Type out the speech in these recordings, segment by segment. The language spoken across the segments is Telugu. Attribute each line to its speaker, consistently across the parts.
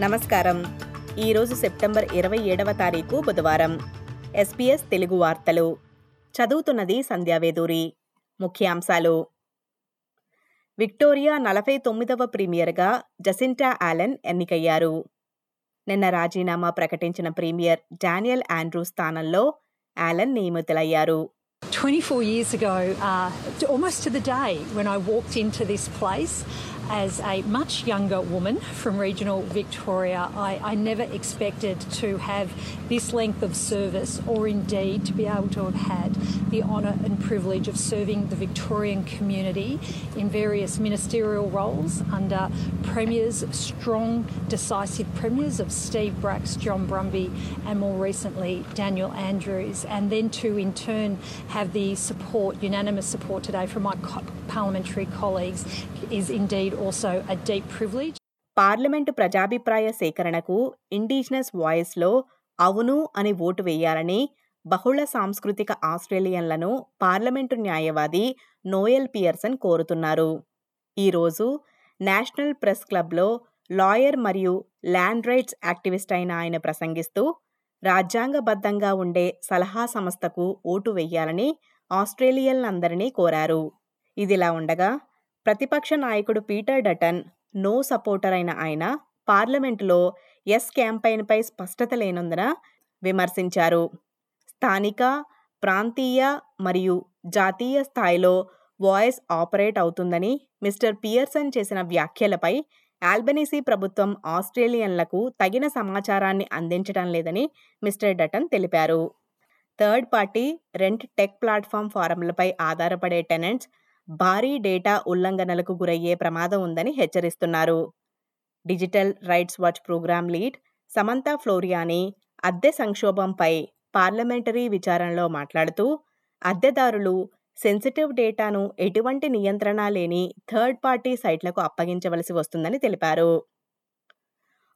Speaker 1: నమస్కారం. ఈరోజు సెప్టెంబర్ ఇరవై ఏడవ తారీఖు బుధవారం. ఎస్పీఎస్ తెలుగు వార్తలు. చదువుతున్నది సంధ్యావేదూరి ముఖ్యాంశాలు. విక్టోరియా నలభై తొమ్మిదవ ప్రీమియర్గా జసింటా ఆలెన్ ఎన్నికయ్యారు. నిన్న రాజీనామా ప్రకటించిన ప్రీమియర్ డానియల్ ఆండ్రూ స్థానంలో ఆలెన్ నియమితులయ్యారు.
Speaker 2: 24 years ago, uh, almost to the day when I walked into this place as a much younger woman from regional Victoria, I, I never expected to have this length of service or indeed to be able to have had the honour and privilege of serving the Victorian community in various ministerial roles under premiers, strong, decisive premiers of Steve Bracks, John Brumby, and more recently Daniel Andrews, and then to in turn have the support, unanimous support today from my parliamentary colleagues is indeed also a deep privilege.
Speaker 1: Parliament ప్రజాభిప్రాయ సేకరణకు ఇండిజినస్ వాయిస్లో అవును అని ఓటు వేయాలని బహుళ సాంస్కృతిక ఆస్ట్రేలియన్లను పార్లమెంటు న్యాయవాది నోయల్ పియర్సన్ కోరుతున్నారు ఈరోజు నేషనల్ ప్రెస్ క్లబ్లో లాయర్ మరియు ల్యాండ్ రైట్స్ యాక్టివిస్ట్ అయిన ఆయన ప్రసంగిస్తూ రాజ్యాంగబద్ధంగా ఉండే సలహా సంస్థకు ఓటు వెయ్యాలని ఆస్ట్రేలియన్లందరినీ కోరారు ఇదిలా ఉండగా ప్రతిపక్ష నాయకుడు పీటర్ డటన్ నో సపోర్టర్ అయిన ఆయన పార్లమెంటులో ఎస్ క్యాంపెయిన్పై స్పష్టత లేనందున విమర్శించారు. స్థానిక ప్రాంతీయ మరియు జాతీయ స్థాయిలో వాయిస్ ఆపరేట్ అవుతుందని మిస్టర్ పియర్సన్ చేసిన వ్యాఖ్యలపై ఆల్బనీసీ ప్రభుత్వం ఆస్ట్రేలియన్లకు తగిన సమాచారాన్ని అందించడం లేదని మిస్టర్ డటన్ తెలిపారు. Third party rent tech platform ఫారంలపై ఆధారపడే టెనెంట్స్ భారీ డేటా ఉల్లంఘనలకు గురయ్యే ప్రమాదం ఉందని హెచ్చరిస్తున్నారు. Digital rights watch programme lead Samantha Floreani అద్దె సంక్షోభంపై పార్లమెంటరీ విచారణలో మాట్లాడుతూ అద్దెదారులు సెన్సిటివ్ డేటాను ఎటువంటి నియంత్రణ లేని థర్డ్ పార్టీ సైట్లకు అప్పగించవలసి వస్తుందని తెలిపారు.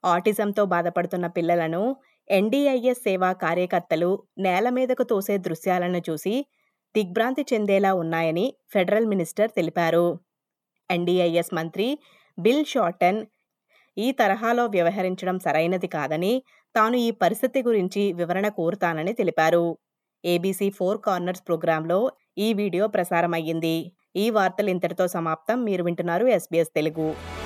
Speaker 1: ఆటిజంతో బాధపడుతున్న పిల్లలను ఎన్డీఐఎస్ సేవా కార్యకర్తలు నేల మీదకు తోసే దృశ్యాలను చూసి దిగ్భ్రాంతి చెందేలా ఉన్నాయని ఫెడరల్ మినిస్టర్ తెలిపారు. ఎన్డీఐఎస్ మంత్రి బిల్ షార్టన్ ఈ తరహాలో వ్యవహరించడం సరైనది కాదని తాను ఈ పరిస్థితి గురించి వివరణ కోరుతానని తెలిపారు. ఏబీసీ ఫోర్ కార్నర్స్ ప్రోగ్రాంలో ఈ వీడియో ప్రసారమయ్యింది. ఈ వార్తలు ఇంతటితో సమాప్తం. మీరు వింటున్నారు ఎస్బీఎస్ తెలుగు.